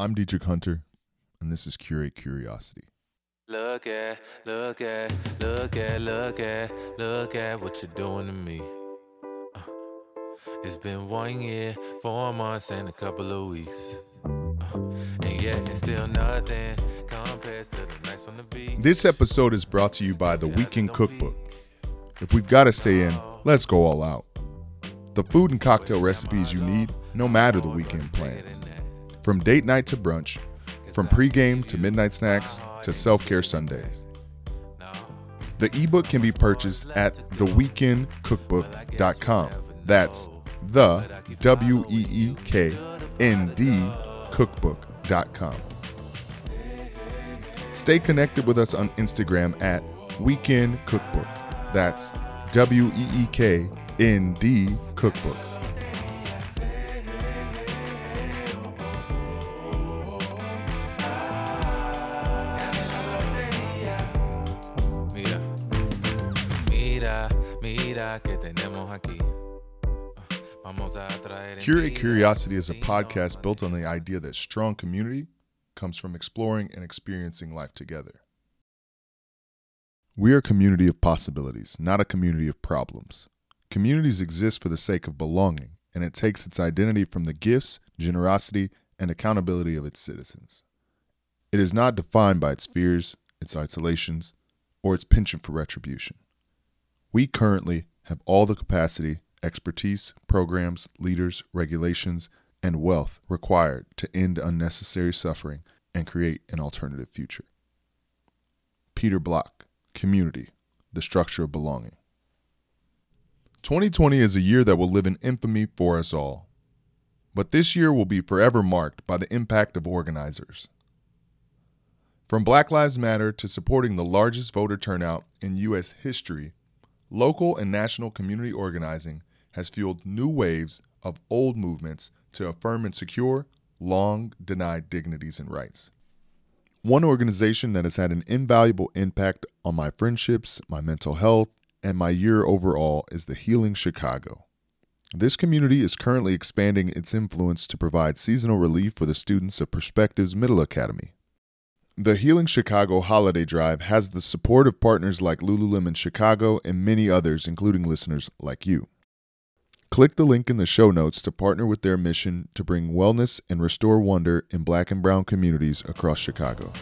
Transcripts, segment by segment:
I'm Dietrich Hunter, and this is Curate Curiosity. Look at, look at, look at, look at, look at what you're doing to me. Uh, it's been one year, four months, and a couple of weeks. Uh, and yet it's still nothing compares to the nights on the beach. This episode is brought to you by the Weekend Cookbook. If we've got to stay in, let's go all out. The food and cocktail recipes you need, no matter the weekend plans. From date night to brunch, from pregame to midnight snacks to self care Sundays. The ebook can be purchased at theweekendcookbook.com. That's the W E E K N D cookbook.com. Stay connected with us on Instagram at Weekend Cookbook. That's W E E K N D Cookbook. Curate Curiosity is a podcast built on the idea that strong community comes from exploring and experiencing life together. We are a community of possibilities, not a community of problems. Communities exist for the sake of belonging, and it takes its identity from the gifts, generosity, and accountability of its citizens. It is not defined by its fears, its isolations, or its penchant for retribution. We currently have all the capacity, expertise, programs, leaders, regulations, and wealth required to end unnecessary suffering and create an alternative future. Peter Block, Community, the Structure of Belonging. 2020 is a year that will live in infamy for us all. But this year will be forever marked by the impact of organizers. From Black Lives Matter to supporting the largest voter turnout in U.S. history, local and national community organizing has fueled new waves of old movements to affirm and secure long denied dignities and rights. One organization that has had an invaluable impact on my friendships, my mental health, and my year overall is the Healing Chicago. This community is currently expanding its influence to provide seasonal relief for the students of Perspectives Middle Academy. The Healing Chicago Holiday Drive has the support of partners like Lululemon Chicago and many others, including listeners like you. Click the link in the show notes to partner with their mission to bring wellness and restore wonder in black and brown communities across Chicago.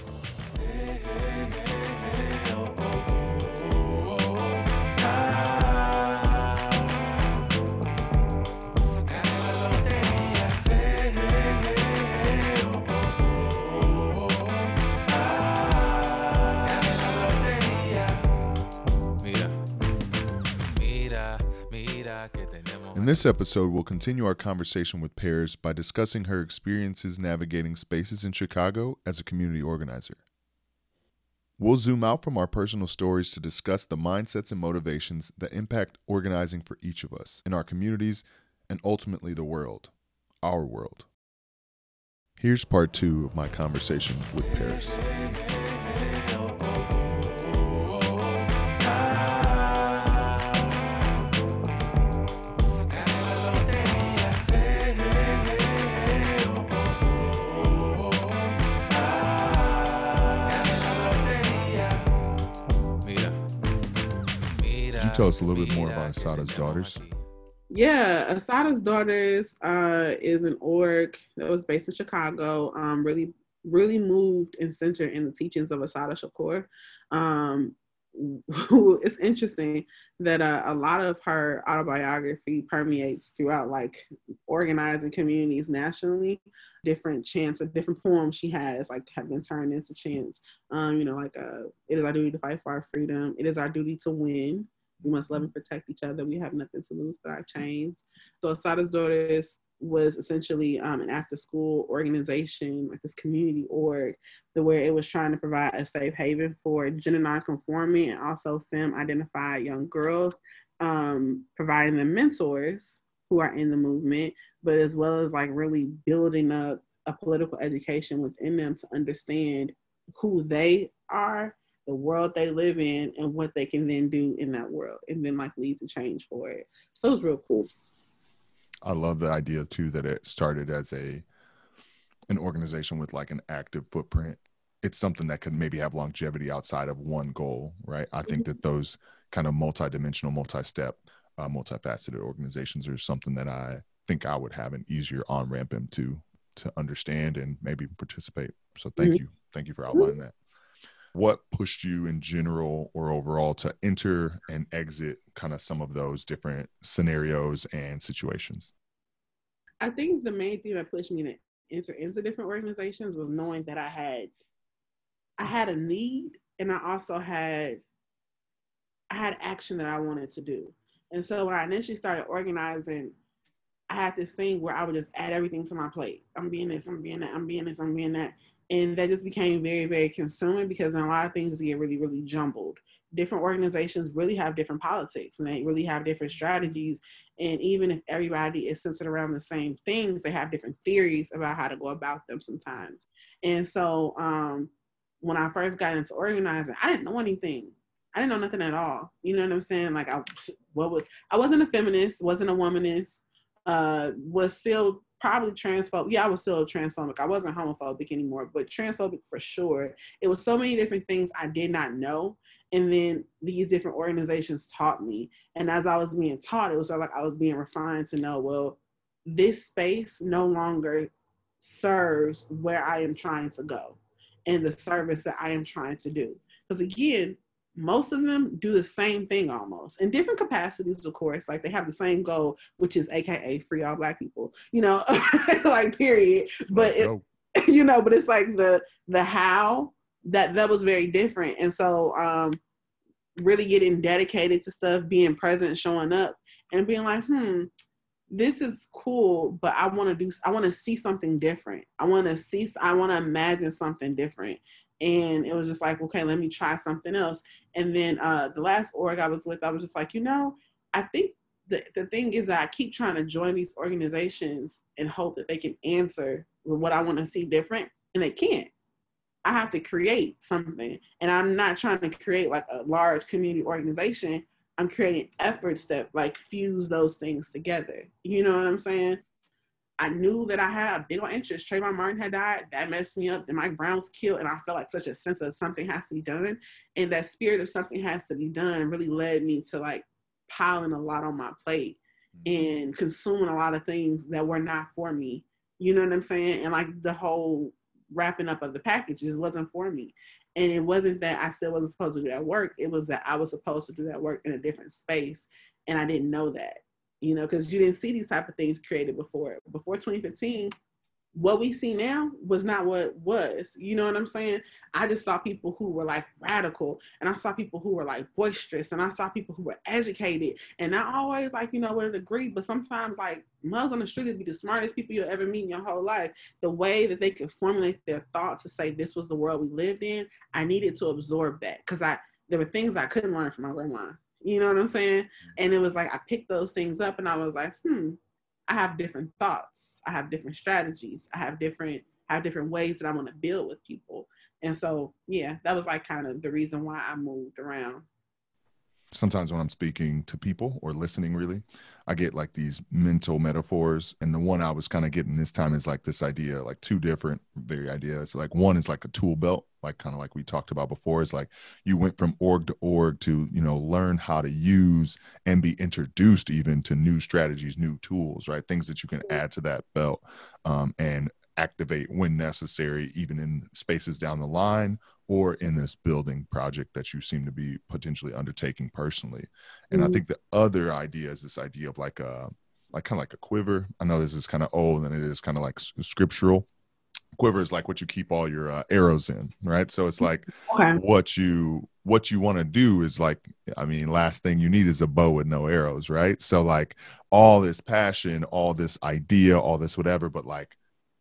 In this episode, we'll continue our conversation with Paris by discussing her experiences navigating spaces in Chicago as a community organizer. We'll zoom out from our personal stories to discuss the mindsets and motivations that impact organizing for each of us in our communities and ultimately the world, our world. Here's part two of my conversation with Paris. Tell us a little bit more about Assata's daughters? Yeah, Assata's Daughters uh, is an org that was based in Chicago. Um, really, really moved and centered in the teachings of Assata Shakur. Um, it's interesting that uh, a lot of her autobiography permeates throughout like organizing communities nationally. Different chants or different poems she has like have been turned into chants. Um, you know, like uh, it is our duty to fight for our freedom. It is our duty to win. We must love and protect each other. We have nothing to lose but our chains. So Assata's Daughters was essentially um, an after school organization, like this community org, the where it was trying to provide a safe haven for gender nonconforming and also femme identified young girls, um, providing them mentors who are in the movement, but as well as like really building up a political education within them to understand who they are the world they live in and what they can then do in that world and then like lead to change for it. So it was real cool. I love the idea too that it started as a an organization with like an active footprint, it's something that could maybe have longevity outside of one goal, right? I think that those kind of multi-dimensional, multi-step, uh, multifaceted organizations are something that I think I would have an easier on ramp into to understand and maybe participate. So thank mm-hmm. you, thank you for outlining that. What pushed you in general or overall to enter and exit kind of some of those different scenarios and situations? I think the main thing that pushed me to enter into different organizations was knowing that I had I had a need and I also had I had action that I wanted to do. And so when I initially started organizing, I had this thing where I would just add everything to my plate. I'm being this, I'm being that, I'm being this, I'm being that. And that just became very, very consuming because a lot of things get really, really jumbled. Different organizations really have different politics and they really have different strategies. And even if everybody is centered around the same things, they have different theories about how to go about them sometimes. And so um, when I first got into organizing, I didn't know anything. I didn't know nothing at all. You know what I'm saying? Like I what was I wasn't a feminist, wasn't a womanist, uh, was still probably transphobic. Yeah, I was still transphobic. I wasn't homophobic anymore, but transphobic for sure. It was so many different things I did not know. And then these different organizations taught me. And as I was being taught, it was like I was being refined to know, well, this space no longer serves where I am trying to go and the service that I am trying to do. Because again, most of them do the same thing almost in different capacities, of course. Like they have the same goal, which is AKA free all black people, you know, like period. But it, you know, but it's like the the how that that was very different. And so um really getting dedicated to stuff, being present, showing up, and being like, hmm, this is cool, but I want to do I want to see something different. I want to see I want to imagine something different and it was just like okay let me try something else. And then uh, the last org i was with i was just like you know i think the, the thing is that i keep trying to join these organizations and hope that they can answer what i want to see different and they can't. I have to create something and i'm not trying to create like a large community organization. I'm creating efforts that like fuse those things together. You know what i'm saying I knew that I had a big old interest. Trayvon Martin had died. That messed me up. Then Mike Brown was killed. And I felt like such a sense of something has to be done. And that spirit of something has to be done really led me to like piling a lot on my plate mm-hmm. and consuming a lot of things that were not for me. You know what I'm saying? And like the whole wrapping up of the packages wasn't for me. And it wasn't that I still wasn't supposed to do that work. It was that I was supposed to do that work in a different space. And I didn't know that you know, because you didn't see these type of things created before. Before 2015, what we see now was not what was. You know what I'm saying? I just saw people who were like radical, and I saw people who were like boisterous, and I saw people who were educated, and not always like you know with a degree, but sometimes like mugs on the street would be the smartest people you'll ever meet in your whole life. The way that they could formulate their thoughts to say this was the world we lived in, I needed to absorb that because I there were things I couldn't learn from my grandma. You know what I'm saying? Mm-hmm. And it was like I picked those things up and I was like, hmm, I have different thoughts. I have different strategies. I have different I have different ways that I want to build with people. And so yeah, that was like kind of the reason why I moved around sometimes when I'm speaking to people or listening, really, I get like these mental metaphors. And the one I was kind of getting this time is like this idea, like two different very ideas. Like one is like a tool belt, like kind of like we talked about before. Is like you went from org to org to, you know, learn how to use and be introduced even to new strategies, new tools, right? Things that you can add to that belt. Um, and activate when necessary, even in spaces down the line or in this building project that you seem to be potentially undertaking personally. And mm-hmm. I think the other idea is this idea of like a like kind of like a quiver. I know this is kind of old and it is kind of like scriptural. Quiver is like what you keep all your uh, arrows in, right? So it's like okay. what you what you want to do is like I mean, last thing you need is a bow with no arrows, right? So like all this passion, all this idea, all this whatever, but like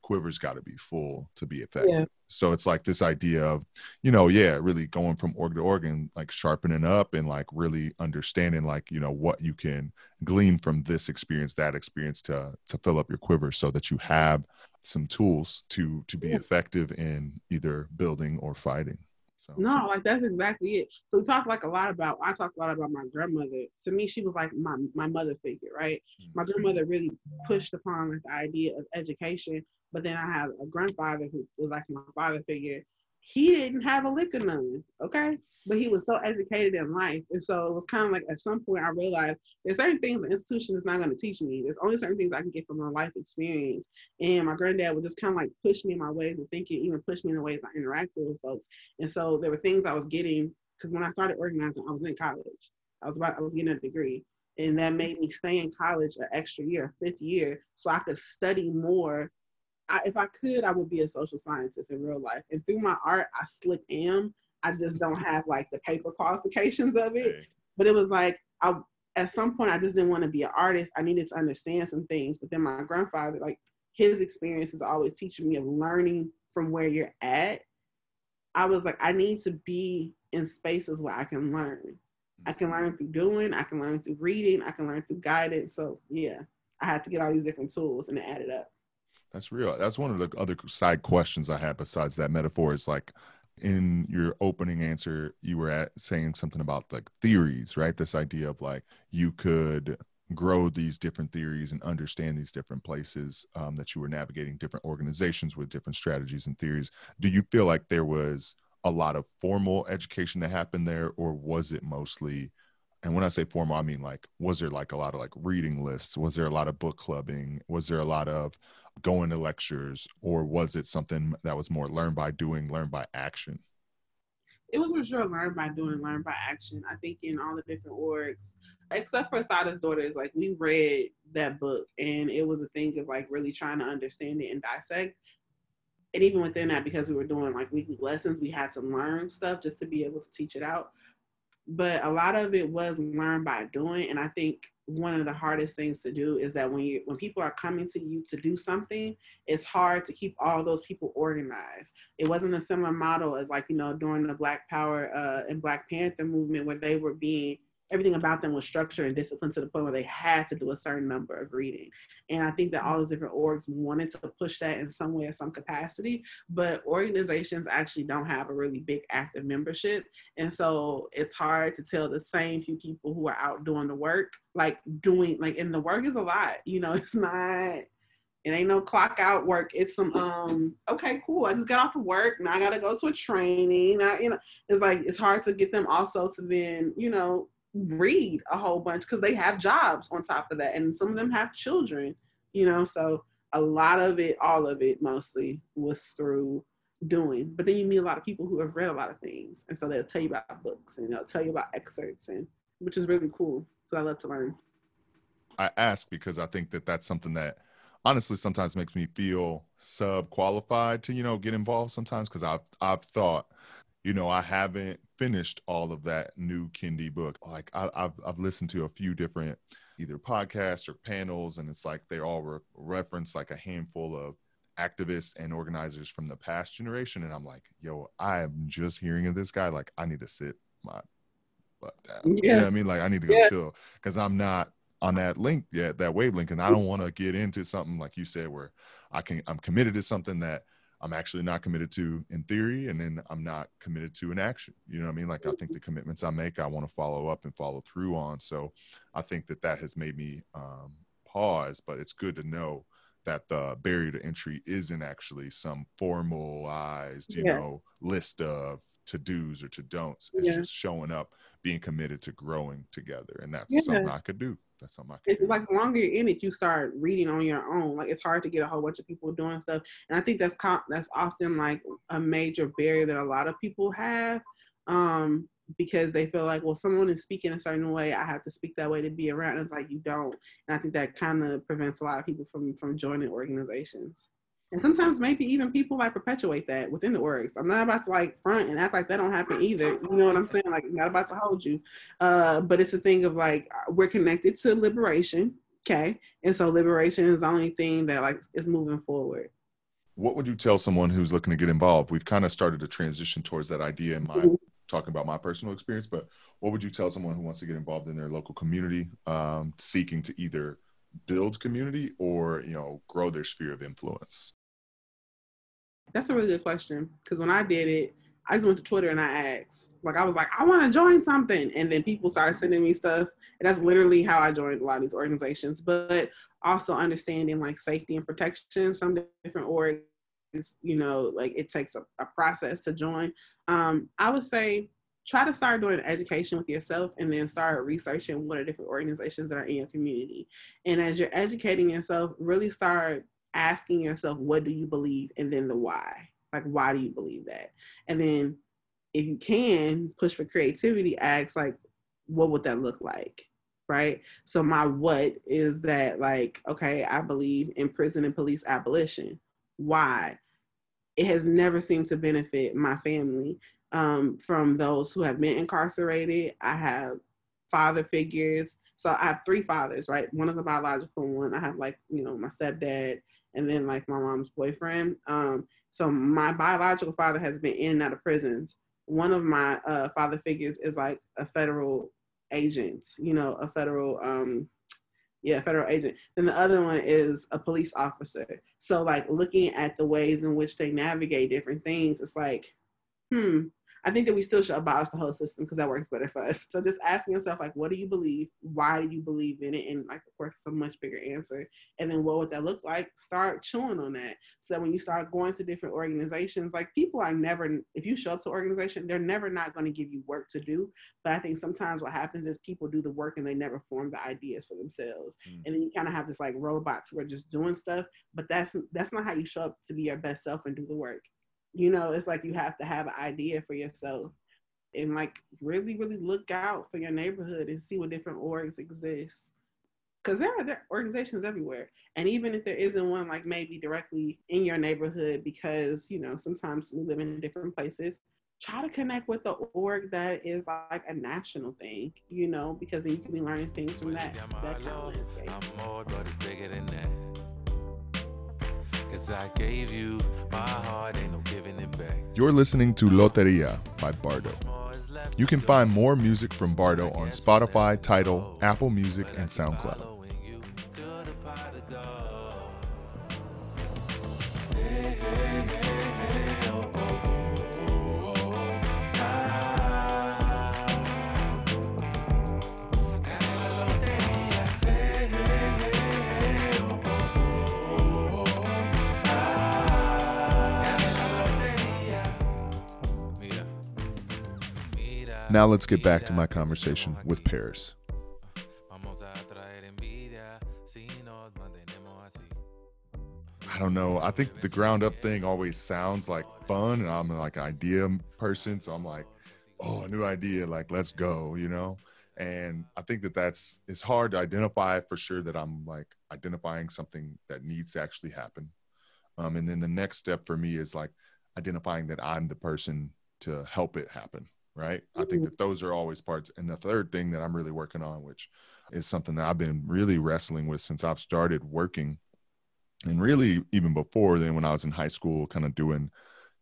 quiver's got to be full to be effective. Yeah. So it's like this idea of, you know, yeah, really going from organ to organ, like sharpening up and like really understanding like, you know, what you can glean from this experience, that experience to to fill up your quiver so that you have some tools to to be yeah. effective in either building or fighting. So, no, like that's exactly it. So we talk like a lot about. I talk a lot about my grandmother. To me, she was like my my mother figure, right? Mm-hmm. My grandmother really pushed upon like the idea of education, But then I have a grandfather who was like my father figure. He didn't have a lick of none, okay? But he was so educated in life. And so it was kind of like at some point I realized there's certain things the institution is not going to teach me. There's only certain things I can get from my life experience. And my granddad would just kind of like push me in my ways of thinking, even push me in the ways I interacted with folks. And so there were things I was getting because when I started organizing, I was in college. I was about I was getting a degree. And that made me stay in college an extra year, fifth year, so I could study more. I, if I could, I would be a social scientist in real life. And through my art, I slick am. I just don't mm-hmm. have like the paper qualifications of it. But it was like I at some point I just didn't want to be an artist. I needed to understand some things. But then my grandfather, like his experience is always teaching me of learning from where you're at. I was like, I need to be in spaces where I can learn. I can mm-hmm. learn through doing, I can learn through reading, I can learn through guidance. So yeah, I had to get all these different tools and add it up. That's real. That's one of the other side questions I had besides that metaphor is like in your opening answer, you were at saying something about like theories, right? This idea of like you could grow these different theories and understand these different places um, that you were navigating different organizations with different strategies and theories. Do you feel like there was a lot of formal education that happened there, or was it mostly? And when I say formal, I mean like, was there like a lot of like reading lists? Was there a lot of book clubbing? Was there a lot of going to lectures, or was it something that was more learn by doing, learn by action? It was for sure learn by doing, learn by action. I think in all the different orgs, except for Assata's Daughters, like we read that book and it was a thing of like really trying to understand it and dissect and even within that, because we were doing like weekly lessons, we had to learn stuff just to be able to teach it out. But a lot of it was learned by doing, and I think one of the hardest things to do is that when you when people are coming to you to do something, it's hard to keep all those people organized. It wasn't a similar model as like you know during the Black Power uh, and Black Panther movement where they were being everything about them was structured and disciplined to the point where they had to do a certain number of reading. And I think that all those different orgs wanted to push that in some way or some capacity, but organizations actually don't have a really big active membership. And so it's hard to tell the same few people who are out doing the work, like doing like and the work is a lot. You know, it's not it ain't no clock out work. It's some um okay, cool. I just got off of work. Now I gotta go to a training. Now, you know, it's like it's hard to get them also to then, you know, read a whole bunch because they have jobs on top of that and some of them have children you know so a lot of it all of it mostly was through doing but then you meet a lot of people who have read a lot of things and so they'll tell you about books and they'll tell you about excerpts and which is really cool so i love to learn. I ask because i think that that's something that honestly sometimes makes me feel sub qualified to you know get involved sometimes because i've i've thought you know, I haven't finished all of that new Kendi book. Like I, have I've listened to a few different either podcasts or panels, and it's like they all re- reference like a handful of activists and organizers from the past generation, and I'm like, yo, I am just hearing of this guy. Like I need to sit my butt down. Yeah. You know I mean? Like I need to go yeah. chill because I'm not on that link yet, that wavelength, and I don't want to get into something like you said where I can I'm committed to something that I'm actually not committed to in theory, and then I'm not committed to in action. You know what I mean? Like I think the commitments I make, I want to follow up and follow through on. So I think that that has made me um, pause, but it's good to know that the barrier to entry isn't actually some formalized, you yeah. know, list of to do's or to don'ts. It's yeah. just showing up, being committed to growing together, and that's yeah. something I could do that's something I can. It's like the longer you're in it, you start reading on your own. Like it's hard to get a whole bunch of people doing stuff, and I think that's that's often like a major barrier that a lot of people have, um, because they feel like, well, someone is speaking a certain way, I have to speak that way to be around. it's like you don't, and I think that kind of prevents a lot of people from from joining organizations. And sometimes maybe even people like perpetuate that within the orgs. I'm not about to like front and act like that don't happen either. You know what I'm saying? Like I'm not about to hold you. Uh, but it's a thing of like we're connected to liberation. Okay. And so liberation is the only thing that like is moving forward. What would you tell someone who's looking to get involved? We've kind of started to transition towards that idea in my mm-hmm. talking about my personal experience, but what would you tell someone who wants to get involved in their local community, um, seeking to either build community or you know grow their sphere of influence that's a really good question because when i did it I just went to Twitter and I asked. Like I was like, I want to join something, and then people started sending me stuff, and that's literally how I joined a lot of these organizations. But also understanding like safety and protection. Some different orgs, you know, like it takes a, a process to join. Um, I would say try to start doing education with yourself and then start researching what are different organizations that are in your community. And as you're educating yourself, really start asking yourself, what do you believe? And then the why. Like, why do you believe that? And then if you can push for creativity, ask like, what would that look like? Right. So my what is that like, okay, I believe in prison and police abolition. Why? It has never seemed to benefit my family um, from those who have been incarcerated. I have father figures. So I have three fathers, right? One is a biological one. I have like, you know, my stepdad and then like my mom's boyfriend. Um, so my biological father has been in and out of prisons. One of my uh, father figures is like a federal agent, you know, a federal, um, yeah, federal agent. Then the other one is a police officer. So like looking at the ways in which they navigate different things, it's like, hmm, I think that we still should abolish the whole system because that works better for us. So just asking yourself, like, what do you believe? Why do you believe in it? And like, of course, it's a much bigger answer. And then what would that look like? Start chewing on that. So that when you start going to different organizations, like people are never, if you show up to organization, they're never not going to give you work to do. But I think sometimes what happens is people do the work and they never form the ideas for themselves. Mm. And then you kind of have this like robots who are just doing stuff. But that's that's not how you show up to be your best self and do the work you know it's like you have to have an idea for yourself and like really really look out for your neighborhood and see what different orgs exist. Because there are there are organizations everywhere. And even if there isn't one like maybe directly in your neighborhood because you know sometimes we live in different places try to connect with the org that is like a national thing you know because then you can be learning things from that that kind of landscape. Cause I gave you my heart, ain't no giving it back. You're listening to Loteria by Bardo. You can find more music from Bardo on Spotify, Tidal, Apple Music, and SoundCloud. Now let's get back to my conversation with Paris. I don't know. I think the ground up thing always sounds like fun, and I'm like an idea person, so I'm like, oh, a new idea, like let's go, you know. And I think that that's it's hard to identify for sure that I'm like identifying something that needs to actually happen. Um, and then the next step for me is like identifying that I'm the person to help it happen right? I think that those are always parts. And the third thing that I'm really working on, which is something that I've been really wrestling with since I've started working, and really even before then, when I was in high school, kind of doing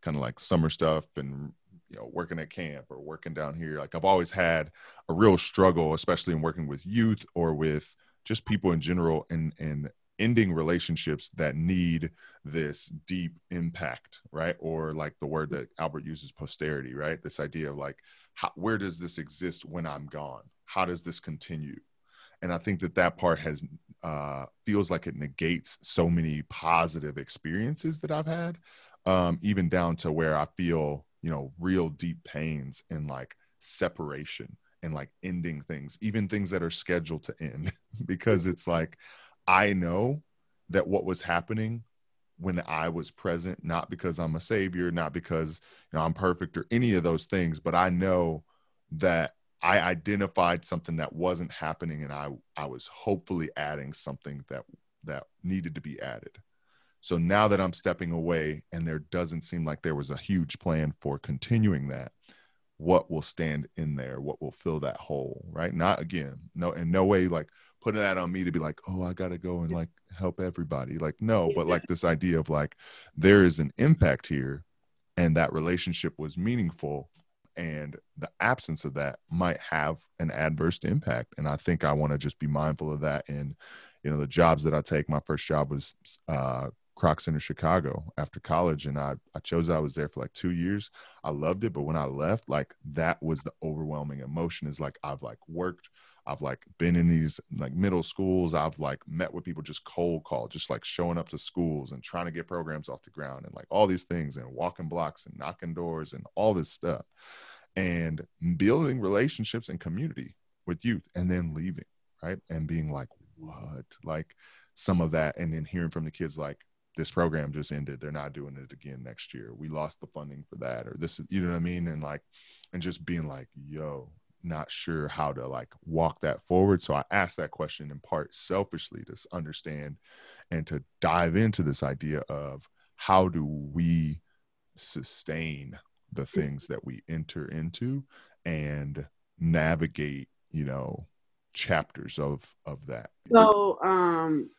kind of like summer stuff and you know working at camp or working down here. Like I've always had a real struggle, especially in working with youth or with just people in general, and and ending relationships that need this deep impact right? Or like the word that albert uses posterity right? This idea of like how, where does this exist when i'm gone? How does this continue? And i think that that part has uh, feels like it negates so many positive experiences that i've had um, even down to where i feel you know real deep pains in like separation and like ending things even things that are scheduled to end because it's like I know that what was happening when I was present, not because I'm a savior, not because you know I'm perfect or any of those things, but I know that I identified something that wasn't happening and I I was hopefully adding something that that needed to be added. So now that I'm stepping away and there doesn't seem like there was a huge plan for continuing that, what will stand in there? What will fill that hole, right? Not again, no in no way like putting that on me to be like, oh, I got to go and like help everybody. Like, no, but like this idea of like, there is an impact here and that relationship was meaningful. And the absence of that might have an adverse impact. And I think I want to just be mindful of that. And, you know, the jobs that I take, my first job was uh, Kroc Center Chicago after college, and I I chose. I was there for like two years. I loved it, but when I left, like that was the overwhelming emotion. Is like I've like worked. I've like been in these like middle schools. I've like met with people just cold call, just like showing up to schools and trying to get programs off the ground and like all these things and walking blocks and knocking doors and all this stuff and building relationships and community with youth and then leaving, right? And being like, what? Like some of that and then hearing from the kids like this program just ended they're not doing it again next year. We lost the funding for that or this you know what i mean? And like and just being like yo not sure how to like walk that forward. So i asked that question in part selfishly to understand and to dive into this idea of how do we sustain the mm. things that we enter into and navigate you know chapters of of that. So um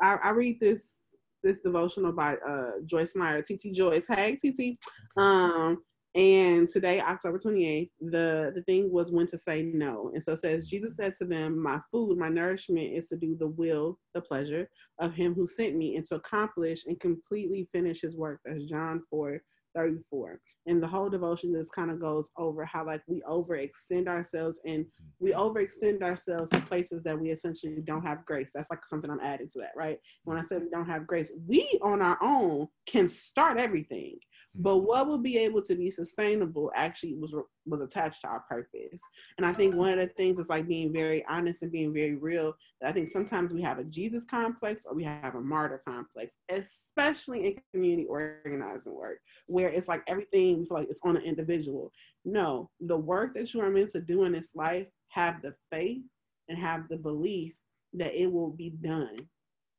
I, I read this this devotional by uh, Joyce Meyer, TT Joyce. Hey, TT. Um, and today, October 28th, the, the thing was when to say no. And so says, Jesus said to them, My food, my nourishment is to do the will, the pleasure of him who sent me and to accomplish and completely finish his work. That's John 4 34 and the whole devotion just kind of goes over how like we overextend ourselves and we mm-hmm. overextend ourselves to places that we essentially don't have grace. That's like something i'm adding to that right? When i said we don't have grace we on our own can start everything but mm-hmm. what would be able to be sustainable actually was was attached to our purpose. And i think one of the things is like being very honest and being very real i think sometimes we have a jesus complex or we have a martyr complex especially in community organizing work where it's like everything like it's on an individual. No the work that you are meant to do in this life have the faith and have the belief that it will be done.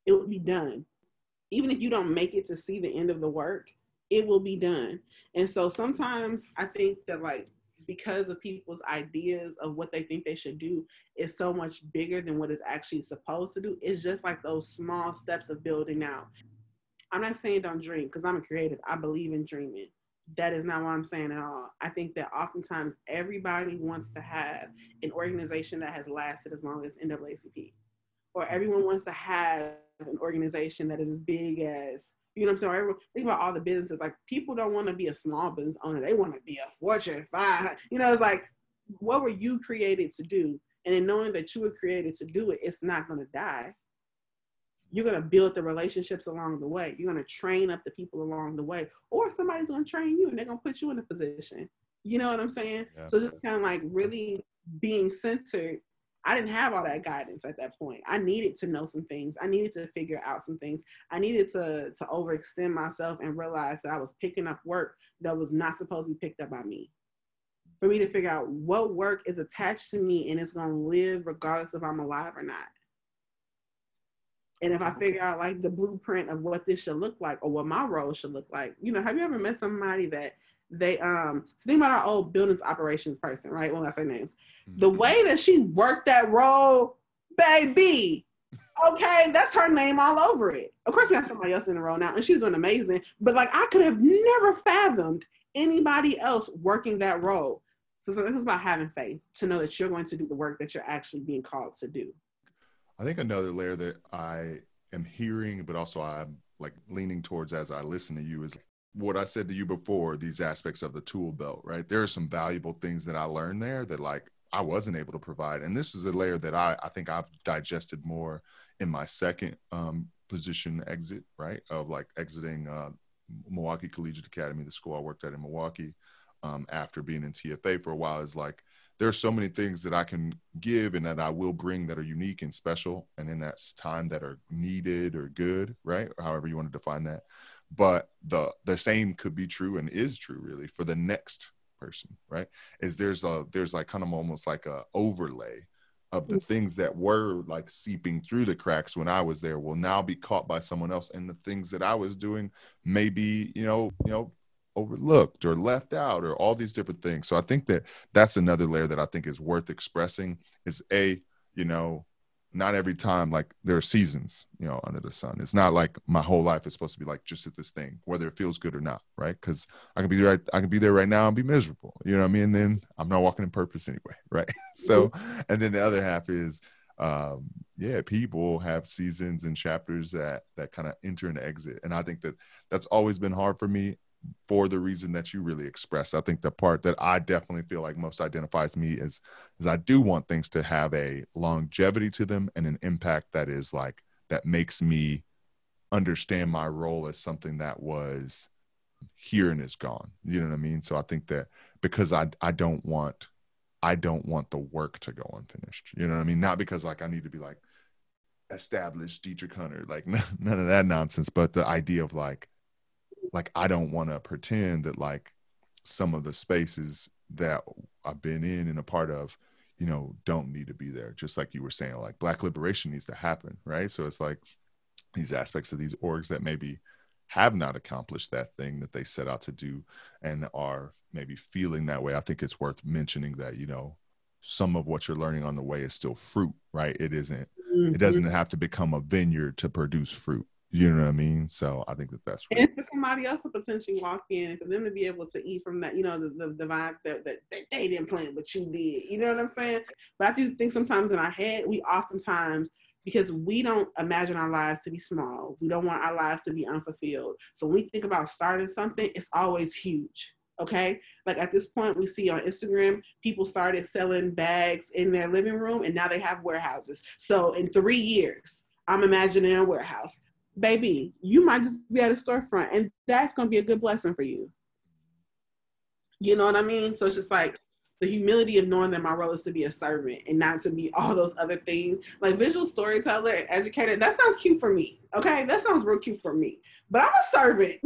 It will be done. Even if you don't make it to see the end of the work it will be done. And so sometimes I think that like because of people's ideas of what they think they should do is so much bigger than what it's actually supposed to do. It's just like those small steps of building out. I'm not saying don't dream because I'm a creative. I believe in dreaming. That is not what I'm saying at all. I think that oftentimes everybody wants to have an organization that has lasted as long as NAACP, or everyone wants to have an organization that is as big as you know what I'm saying? Think about all the businesses. Like people don't want to be a small business owner. They want to be a Fortune 5. You know, it's like, what were you created to do? And in knowing that you were created to do it, it's not going to die. You're going to build the relationships along the way. You're going to train up the people along the way. Or somebody's going to train you and they're going to put you in a position. You know what I'm saying? Yeah. So just kind of like really being centered I didn't have all that guidance at that point. I needed to know some things. I needed to figure out some things. I needed to to overextend myself and realize that I was picking up work that was not supposed to be picked up by me. For me to figure out what work is attached to me and it's going to live regardless if I'm alive or not. And if I mm-hmm. figure out like the blueprint of what this should look like or what my role should look like, you know, have you ever met somebody that they um so think about our old business operations person, right? When I say names, mm-hmm. the way that she worked that role, baby. Okay, that's her name all over it. Of course, we have somebody else in the role now, and she's doing amazing. But like, I could have never fathomed anybody else working that role. So this is about having faith to know that you're going to do the work that you're actually being called to do. I think another layer that I am hearing, but also I'm like leaning towards as I listen to you is what I said to you before, these aspects of the tool belt, right? There are some valuable things that I learned there that like I wasn't able to provide. And this is a layer that I, I think I've digested more in my second um, position exit, right? Of like exiting uh, Milwaukee Collegiate Academy, the school I worked at in Milwaukee, um, after being in TFA for a while is like, there's so many things that I can give and that I will bring that are unique and special. And in that time that are needed or good, right? However you want to define that but the the same could be true and is true really for the next person right is there's a there's like kind of almost like a overlay of the mm. things that were like seeping through the cracks when I was there will now be caught by someone else and the things that I was doing may be you know you know overlooked or left out or all these different things so I think that that's another layer that I think is worth expressing is a you know not every time like there are seasons you know under the sun. It's not like my whole life is supposed to be like just at this thing whether it feels good or not right? Because i can be right i can be there right now and be miserable you know what i mean? And then i'm not walking in purpose anyway right? So and then the other half is um, yeah, people have seasons and chapters that that kind of enter and exit, and I think that that's always been hard for me for the reason that you really express. I think the part that I definitely feel like most identifies me is is I do want things to have a longevity to them and an impact that is like that makes me understand my role as something that was here and is gone. You know what I mean? So I think that because I I don't want I don't want the work to go unfinished. You know what I mean? Not because like I need to be like established Dietrich Hunter, like none of that nonsense, but the idea of like like I don't want to pretend that like some of the spaces that I've been in and a part of, you know, don't need to be there. Just like you were saying, like black liberation needs to happen, right? So it's like these aspects of these orgs that maybe have not accomplished that thing that they set out to do and are maybe feeling that way. I think it's worth mentioning that, you know, some of what you're learning on the way is still fruit, right? It isn't, mm-hmm. it doesn't have to become a vineyard to produce fruit. You know what I mean? So I think that that's and for somebody else to potentially walk in and for them to be able to eat from that, you know, the, the, the vines that, that, that they didn't plant, but you did. You know what I'm saying? But I do think sometimes in our head, we oftentimes because we don't imagine our lives to be small. We don't want our lives to be unfulfilled. So when we think about starting something, it's always huge. Okay. Like at this point, we see on Instagram, people started selling bags in their living room and now they have warehouses. So in three years, I'm imagining a warehouse. Baby, you might just be at a storefront and that's going to be a good blessing for you. You know what I mean? So it's just like the humility of knowing that my role is to be a servant and not to be all those other things. Like visual storyteller and educator, that sounds cute for me. Okay, that sounds real cute for me. But I'm a servant.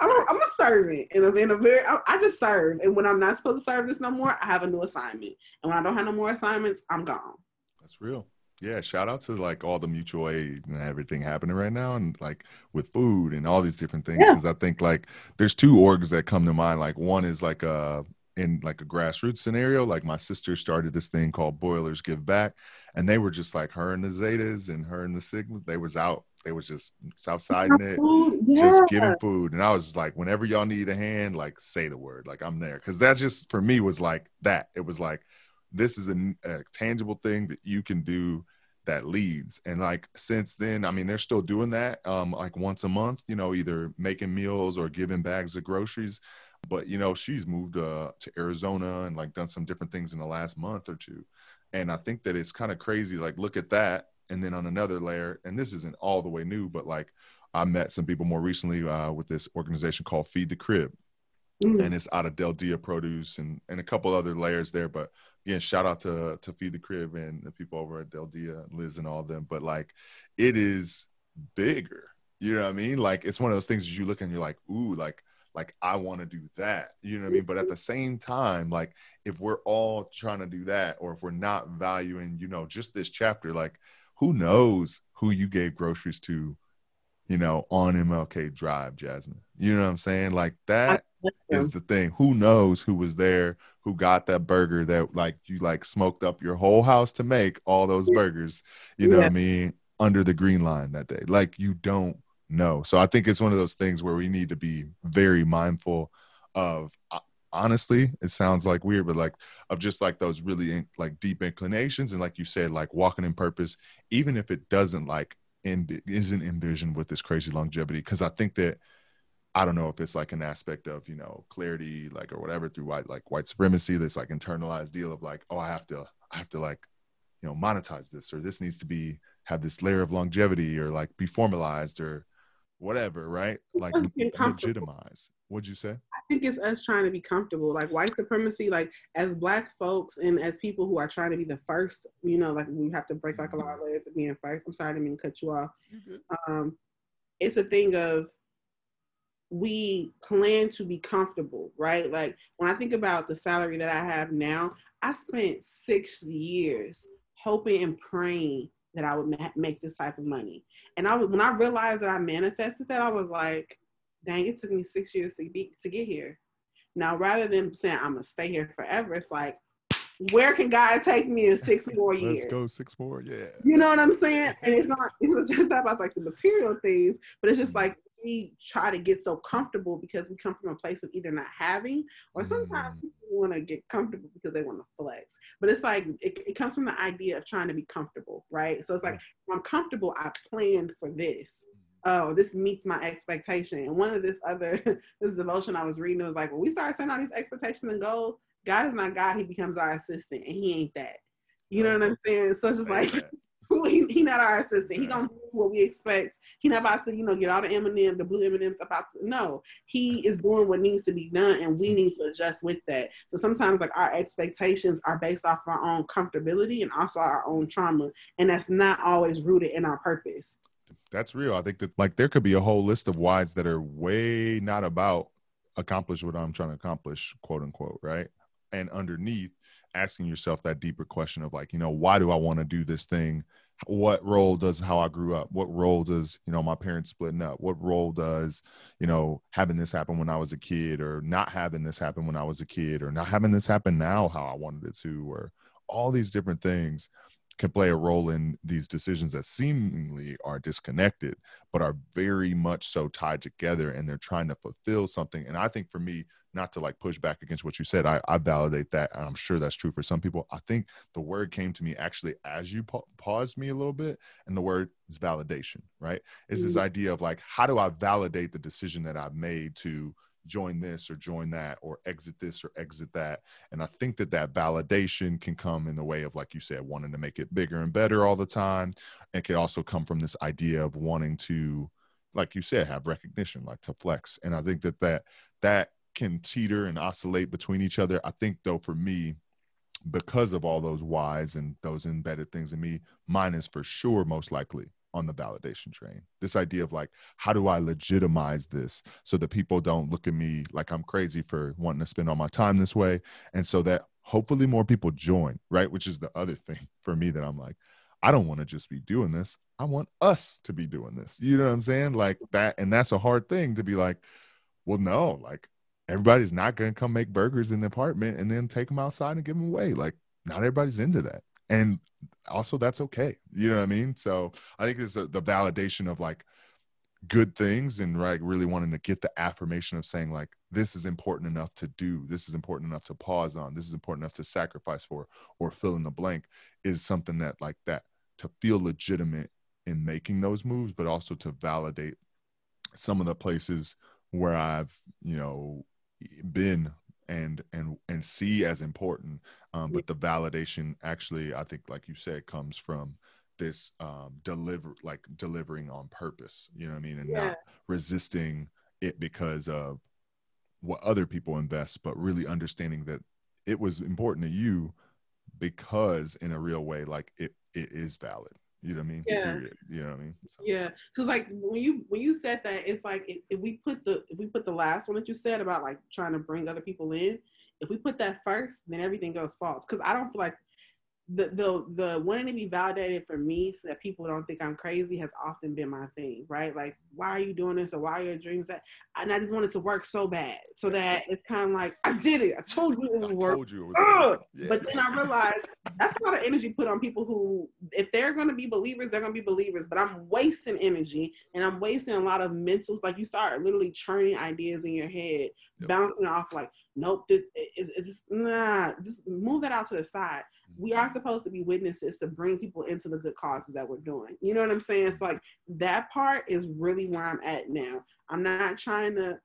I'm, a, I'm a servant, and I'm in a very, I, I just serve. And when I'm not supposed to serve this no more, I have a new assignment. And when I don't have no more assignments, I'm gone. That's real. Yeah, shout out to like all the mutual aid and everything happening right now, and like with food and all these different things. Because yeah. I think like there's two orgs that come to mind. Like one is like a in like a grassroots scenario. Like my sister started this thing called Boilers Give Back, and they were just like her and the Zetas and her and the Sigmas. They was out. They was just Southsiding it, yeah. just giving food. And I was just like, whenever y'all need a hand, like say the word, like I'm there. Because that just for me was like that. It was like this is a, a tangible thing that you can do that leads and like since then i mean they're still doing that um like once a month you know either making meals or giving bags of groceries but you know, she's moved uh, to Arizona and like done some different things in the last month or two. And I think that it's kind of crazy. Like, look at that. And then on another layer, and this isn't all the way new, but like I met some people more recently uh, with this organization called Feed the Crib. Mm-hmm. And it's out of Del Dia Produce and, and a couple other layers there. But again, shout out to to Feed the Crib and the people over at Del Dia, Liz and all of them. But like it is bigger. You know what I mean? Like it's one of those things that you look and you're like, ooh, like like I want to do that. You know what I mean? But at the mm-hmm. same time, like if we're all trying to do that, or if we're not valuing, you know, just this chapter, like who knows who you gave groceries to, you know, on MLK Drive, Jasmine. You know what I'm saying? Like that is the thing. Who knows who was there, who got that burger that like you like smoked up your whole house to make all those burgers, you know yeah. what I mean, under the green line that day. Like you don't know. So I think it's one of those things where we need to be very mindful of uh, honestly it sounds like weird but like of just like those really in, like deep inclinations and like you said like walking in purpose even if it doesn't like end isn't envisioned with this crazy longevity because i think that i don't know if it's like an aspect of you know clarity like or whatever through white like white supremacy this like internalized deal of like oh i have to i have to like you know monetize this or this needs to be have this layer of longevity or like be formalized or whatever, right? Like legitimize. What'd you say? I think it's us trying to be comfortable. Like white supremacy, like as black folks and as people who are trying to be the first, you know, like we have to break like a lot of layers of being first. I'm sorry, I didn't mean to cut you off. Mm-hmm. Um, it's a thing of we plan to be comfortable, right? Like when I think about the salary that I have now, I spent six years hoping and praying that I would ma- make this type of money. And I was, when I realized that I manifested that, I was like, dang, it took me six years to be to get here. Now, rather than saying I'm gonna stay here forever, it's like, where can God take me in six more years? Let's go six more, yeah. You know what I'm saying? And it's not it's just about like the material things, but it's just mm-hmm. like we try to get so comfortable because we come from a place of either not having or sometimes mm. people want to get comfortable because they want to flex. But it's like it, it, comes from the idea of trying to be comfortable, right? So it's like I'm comfortable, I planned for this. Oh, this meets my expectation. And one of this other this devotion I was reading was like when we start setting all these expectations and goals, God is not God, he becomes our assistant and he ain't that. You know what I'm saying? So it's just like he, he not our assistant. He don't do what we expect. He not about to, you know, get all the M&M, the blue M&Ms about to, no. He is doing what needs to be done and we need to adjust with that. So sometimes like our expectations are based off our own comfortability and also our own trauma. And that's not always rooted in our purpose. That's real. I think that like there could be a whole list of whys that are way not about accomplish what I'm trying to accomplish, quote unquote, right? And underneath asking yourself that deeper question of like, you know, why do I want to do this thing? What role does how I grew up? What role does, you know, my parents splitting up? What role does, you know, having this happen when I was a kid or not having this happen when I was a kid or not having this happen now how I wanted it to or all these different things can play a role in these decisions that seemingly are disconnected but are very much so tied together and they're trying to fulfill something and i think for me not to like push back against what you said. I, I validate that. And I'm sure that's true for some people. I think the word came to me actually as you pa- paused me a little bit, and the word is validation, right? Is mm-hmm. this idea of like, how do I validate the decision that I've made to join this or join that or exit this or exit that? And I think that that validation can come in the way of, like you said, wanting to make it bigger and better all the time. And can also come from this idea of wanting to, like you said, have recognition, like to flex. And I think that that, that can teeter and oscillate between each other. I think though for me, because of all those whys and those embedded things in me, mine is for sure most likely on the validation train. This idea of like, how do I legitimize this so that people don't look at me like I'm crazy for wanting to spend all my time this way? And so that hopefully more people join, right? Which is the other thing for me that I'm like, I don't want to just be doing this. I want us to be doing this. You know what I'm saying? Like that. And that's a hard thing to be like, well, no, like everybody's not going to come make burgers in the apartment and then take them outside and give them away. Like, not everybody's into that. And also, that's okay. You know what I mean? So I think it's a, the validation of like good things and like really wanting to get the affirmation of saying, like, this is important enough to do, this is important enough to pause on, this is important enough to sacrifice for, or fill in the blank is something that, like, that to feel legitimate in making those moves, but also to validate some of the places where I've, you know, been and and and see as important um, but the validation actually i think like you said comes from this um deliver like delivering on purpose you know what i mean and yeah. not resisting it because of what other people invest but really understanding that it was important to you because in a real way like it it is valid you know what I mean? Yeah. Period. You know what I mean? So. Yeah, because like when you when you said that, it's like if, if we put the if we put the last one that you said about like trying to bring other people in, if we put that first, then everything goes false. Because I don't feel like the the the wanting to be validated for me so that people don't think I'm crazy has often been my thing, right? Like, why are you doing this or why are your dreams that? And I just wanted to work so bad, so that it's kind of like I did it. I told you it would work. It was yeah. But then I realized that's a lot of energy put on people who, if they're going to be believers, they're going to be believers. But I'm wasting energy and I'm wasting a lot of mentals. Like you start literally churning ideas in your head, yep. bouncing off like, nope, this is it's, nah. Just move that out to the side we are supposed to be witnesses to bring people into the good causes that we're doing. You know what I'm saying? It's like that part is really where I'm at now. I'm not trying to,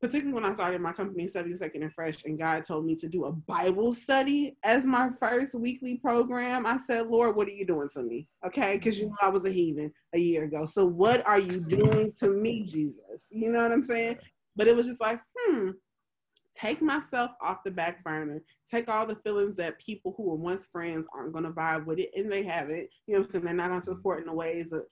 particularly when I started my company, 72nd and Fresh, and God told me to do a Bible study as my first weekly program. I said, Lord, what are you doing to me? Okay, because you know I was a heathen a year ago. So what are you doing to me, Jesus? You know what I'm saying? But it was just like, hmm, take myself off the back burner, take all the feelings that people who were once friends aren't going to vibe with it, and they haven't. You know what I'm saying? They're not going to mm-hmm. support in the ways of.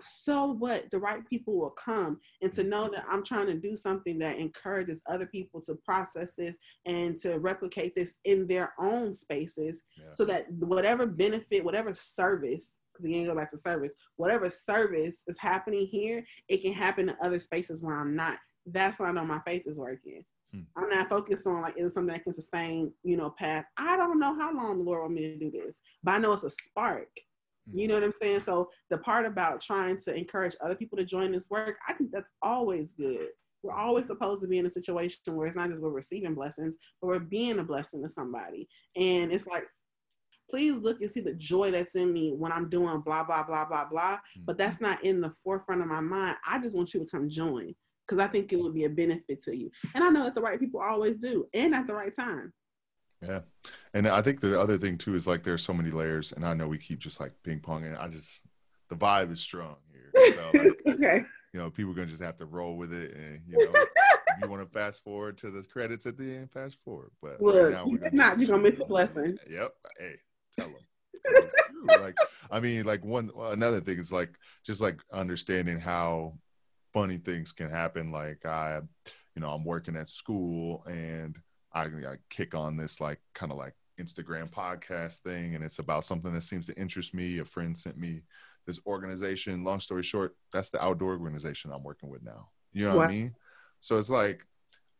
So what? The right people will come, and to know that I'm trying to do something that encourages other people to process this and to replicate this in their own spaces, yeah. so that whatever benefit, whatever service because again, go back to service. Whatever service is happening here, it can happen in other spaces where I'm not. That's why I know my faith is working. Hmm. I'm not focused on like is something that can sustain, you know, path. I don't know how long the Lord want me to do this, but I know it's a spark. You know what I'm saying? So the part about trying to encourage other people to join this work, I think that's always good. We're always supposed to be in a situation where it's not just we're receiving blessings, but we're being a blessing to somebody. And it's like, please look and see the joy that's in me when I'm doing blah, blah, blah, blah, blah. But that's not in the forefront of my mind. I just want you to come join because I think it would be a benefit to you. And I know that the right people always do and at the right time. Yeah. And I think the other thing too is like there's so many layers, and I know we keep just like ping ponging. I just the vibe is strong here. So like, okay. You know, people are gonna just have to roll with it, and you know, if you want to fast forward to the credits at the end, fast forward. But Look, right you're not, you're gonna miss a blessing. Yep. Hey, tell them. like, I mean, like one well, another thing is like just like understanding how funny things can happen. Like I, you know, I'm working at school and I, I kick on this like kind of like Instagram podcast thing, and it's about something that seems to interest me. A friend sent me this organization. Long story short, that's the outdoor organization I'm working with now. You know what, what I mean? So it's like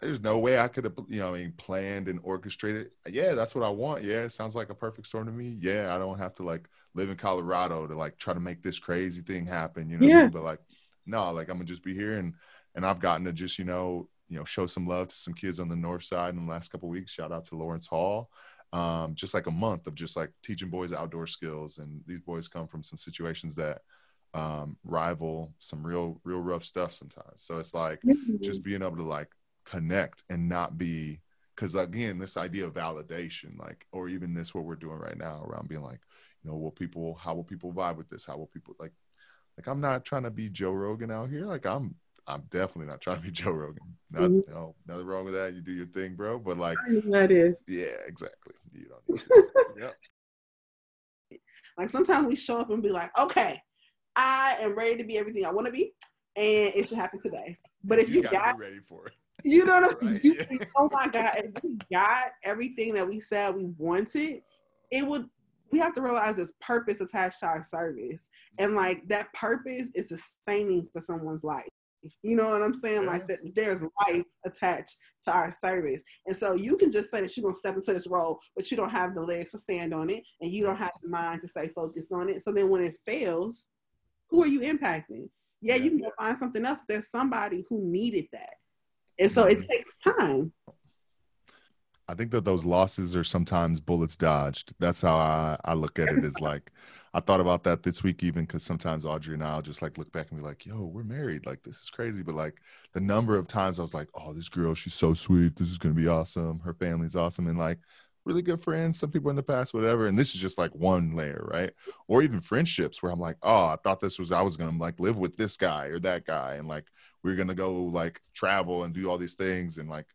there's no way I could have, you know, I mean, planned and orchestrated. Yeah, that's what I want. Yeah, it sounds like a perfect storm to me. Yeah, I don't have to like live in Colorado to like try to make this crazy thing happen. You know, yeah. I mean? but like, no, like I'm gonna just be here and and I've gotten to just you know you know show some love to some kids on the north side in the last couple weeks. Shout out to lawrence hall. Um, just like a month of just like teaching boys outdoor skills. And these boys come from some situations that um, rival some real real rough stuff sometimes. So it's like mm-hmm. just being able to like connect and not be because again this idea of validation like or even this what we're doing right now around being like you know will people how will people vibe with this? How will people like like i'm not trying to be joe rogan out here like i'm I'm definitely not trying to be Joe Rogan. Not, mm-hmm. you know, nothing wrong with that. You do your thing, bro. But like, that is. Yeah, exactly. You don't need to. yep. Like sometimes we show up and be like, okay, I am ready to be everything I want to be, and it should happen today. But if you, you got ready for it, you know what I'm saying? Right? oh my God, if we got everything that we said we wanted, it would we have to realize there's purpose attached to our service. And like that purpose is sustaining for someone's life. You know what I'm saying? Yeah. Like that there's life attached to our service. And so you can just say that you're gonna step into this role, but you don't have the legs to stand on it and you don't have the mind to stay focused on it. So then when it fails, who are you impacting? Yeah, you can go find something else, but there's somebody who needed that. And so it mm-hmm. takes time. I think that those losses are sometimes bullets dodged. That's how I, I look at it. Is like I thought about that this week even because sometimes Audrey and I'll just like look back and be like, "Yo, we're married. Like this is crazy." But like the number of times I was like, "Oh, this girl, she's so sweet. This is gonna be awesome. Her family's awesome." And like really good friends, some people in the past, whatever. And this is just like one layer, right? Or even friendships where I'm like, "Oh, I thought this was I was gonna like live with this guy or that guy, and like we we're gonna go like travel and do all these things and like."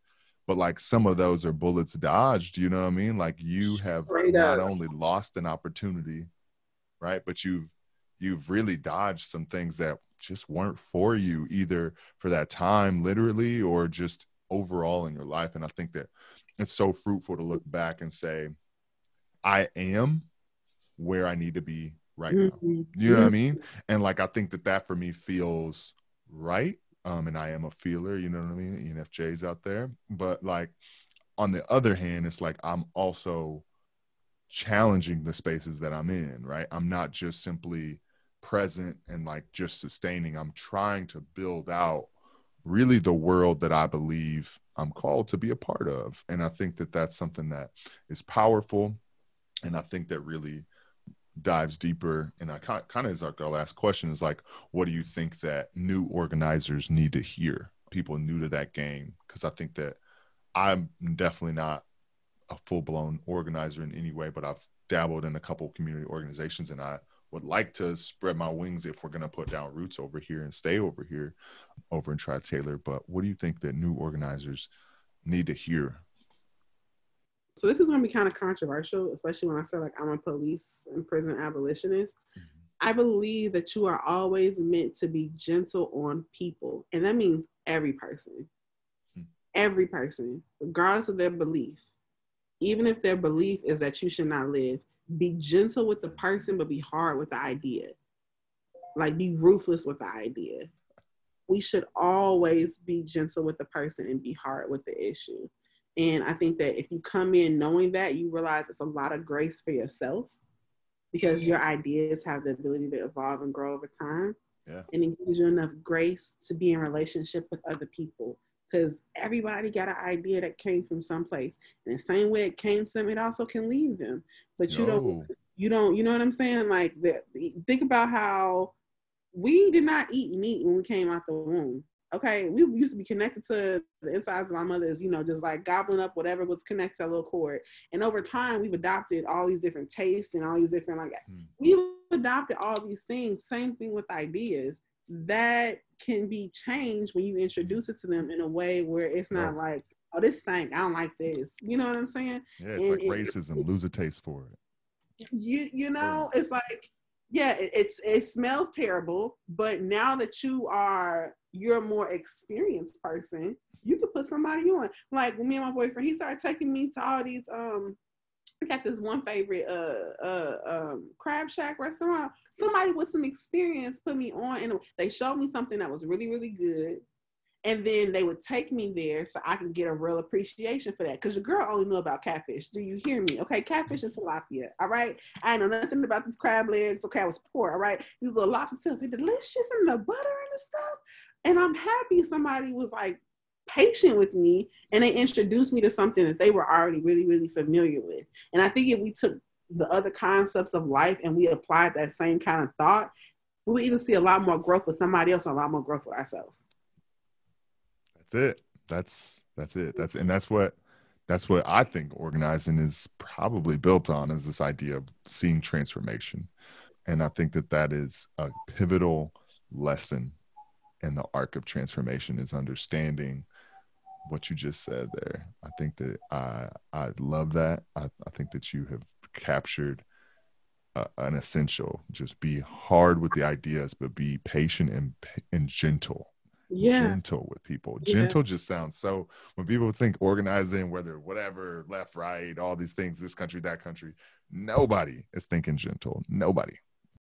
But like some of those are bullets dodged you know what i mean like you have Straight not up. only lost an opportunity right but you've you've really dodged some things that just weren't for you either for that time literally or just overall in your life and i think that it's so fruitful to look back and say i am where i need to be right now mm-hmm. you know what i mm-hmm. mean and like i think that that for me feels right um, and I am a feeler, you know what I mean? ENFJ's out there. But like on the other hand, it's like I'm also challenging the spaces that I'm in, right? I'm not just simply present and like just sustaining. I'm trying to build out really the world that I believe I'm called to be a part of. And I think that that's something that is powerful. And I think that really dives deeper and i kind of is like our last question is like what do you think that new organizers need to hear? People new to that game? Because i think that i'm definitely not a full-blown organizer in any way but i've dabbled in a couple community organizations and i would like to spread my wings if we're going to put down roots over here and stay over here over in tri taylor but what do you think that new organizers need to hear so this is going to be kind of controversial, especially when I say like I'm a police and prison abolitionist. Mm-hmm. I believe that you are always meant to be gentle on people, and that means every person, mm-hmm. every person, regardless of their belief. Even if their belief is that you should not live, be gentle with the person, but be hard with the idea. Like be ruthless with the idea. We should always be gentle with the person and be hard with the issue. And I think that if you come in knowing that, you realize it's a lot of grace for yourself. because your ideas have the ability to evolve and grow over time. Yeah. And it gives you enough grace to be in relationship with other people. Because everybody got an idea that came from someplace. And the same way it came to them, it also can leave them. But you No. don't you don't you know what I'm saying? Like the, think about how we did not eat meat when we came out the womb. Okay, we used to be connected to the insides of our mothers, you know, just like gobbling up whatever was connected to a little cord. And over time, we've adopted all these different tastes and all these different like Hmm. we've adopted all these things. Same thing with ideas that can be changed when you introduce it to them in a way where it's not Yeah. like, oh, this stank. I don't like this. You know what I'm saying? Yeah, it's And like it- racism. Lose a taste for it. you you know it's like yeah it, it's it smells terrible but now that you are you're a more experienced person you could put somebody on. Like me and my boyfriend he started taking me to all these um I got this one favorite uh uh um crab shack restaurant. Somebody with some experience put me on and they showed me something that was really really good and then they would take me there so I can get a real appreciation for that. Because the girl only knew about catfish. Do you hear me? Okay, catfish and tilapia. All right. I know nothing about these crab legs. Okay, I was poor. All right. These little lobster tails, they're delicious and the butter and the stuff. And I'm happy somebody was like patient with me and they introduced me to something that they were already really, really familiar with. And I think if we took the other concepts of life and we applied that same kind of thought, we would either see a lot more growth with somebody else or a lot more growth with ourselves. That's it. That's that's it. That's and that's what that's what I think organizing is probably built on is this idea of seeing transformation. And I think that that is a pivotal lesson in the arc of transformation is understanding what you just said there. I think that I I love that. I, I think that you have captured uh, an essential. Just be hard with the ideas, but be patient and and gentle Yeah. gentle with people. Yeah. Gentle just sounds so when people think organizing, whether whatever, left, right, all these things, this country, that country, nobody is thinking gentle. Nobody.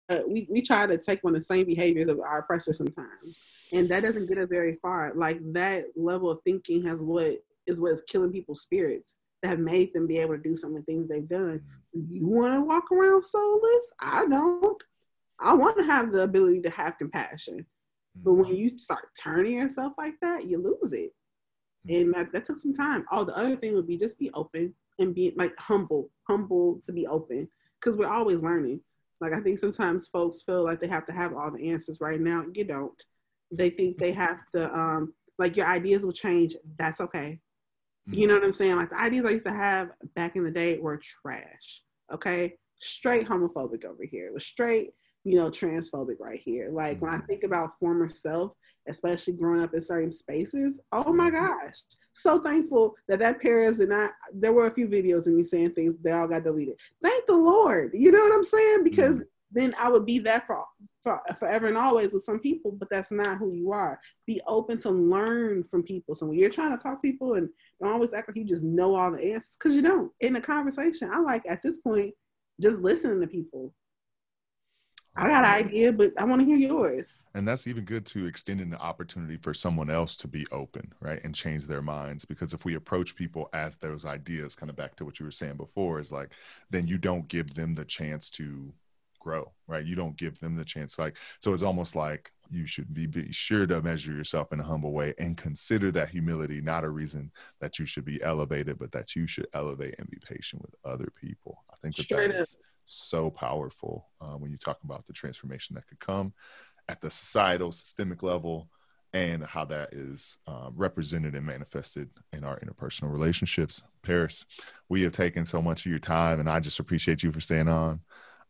uh, we, we try to take on the same behaviors of our oppressors sometimes and that doesn't get us very far like that level of thinking has what is what is killing people's spirits that have made them be able to do some of the things they've done you want to walk around soulless i don't i want to have the ability to have compassion but when mm-hmm. you start turning yourself like that you lose it mm-hmm. and that, that took some time oh the other thing would be just be open and be like humble humble to be open because we're always learning like I think sometimes folks feel like they have to have all the answers right now. You don't. They think they have to um like your ideas will change. That's okay. You know mm-hmm. what I'm saying? Like the ideas I used to have back in the day were trash. Okay. Straight homophobic over here. It was straight, you know, transphobic right here. Like when I mm-hmm. think about former self, especially growing up in certain spaces, oh my mm-hmm. gosh. So thankful that that parents and I there were a few videos of me saying things they all got deleted. Thank the Lord. You know what I'm saying? Because mm-hmm. then I would be that for, for forever and always with some people, but that's not who you are. Be open to learn from people. So when you're trying to talk to people and don't always act like you just know all the answers, because you don't. In a conversation, I like at this point just listening to people. I got an idea, but I want to hear yours. And that's even good to extending the opportunity for someone else to be open, right? And change their minds. Because if we approach people as those ideas, kind of back to what you were saying before, is like, then you don't give them the chance to grow, right? You don't give them the chance. Like, so it's almost like you should be, be sure to measure yourself in a humble way and consider that humility not a reason that you should be elevated, but that you should elevate and be patient with other people. I think that Straight that is so powerful uh, when you talk about the transformation that could come at the societal, systemic level, and how that is uh, represented and manifested in our interpersonal relationships. Paris, we have taken so much of your time, and I just appreciate you for staying on.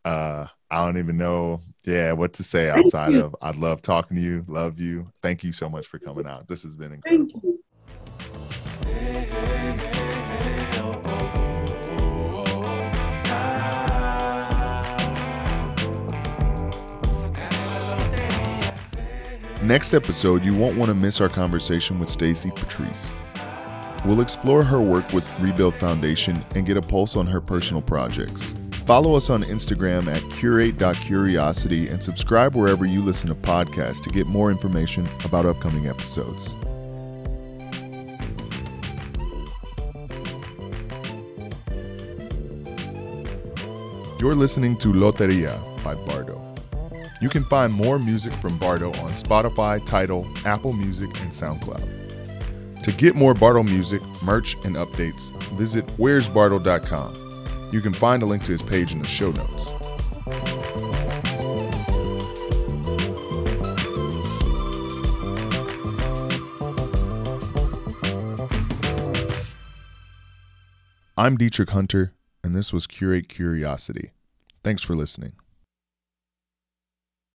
Uh, I don't even know, yeah, what to say outside of I love talking to you, love you. Thank you so much for coming out. This has been Thank incredible. Next episode, you won't want to miss our conversation with Stacy Patrice. We'll explore her work with Rebuild Foundation and get a pulse on her personal projects. Follow us on Instagram at curate.curiosity and subscribe wherever you listen to podcasts to get more information about upcoming episodes. You're listening to Loteria by Bardo. You can find more music from Bardo on Spotify, Tidal, Apple Music, and SoundCloud. To get more Bardo music, merch, and updates, visit where'sbardo.com. You can find a link to his page in the show notes. I'm Dietrich Hunter, and this was Curate Curiosity. Thanks for listening.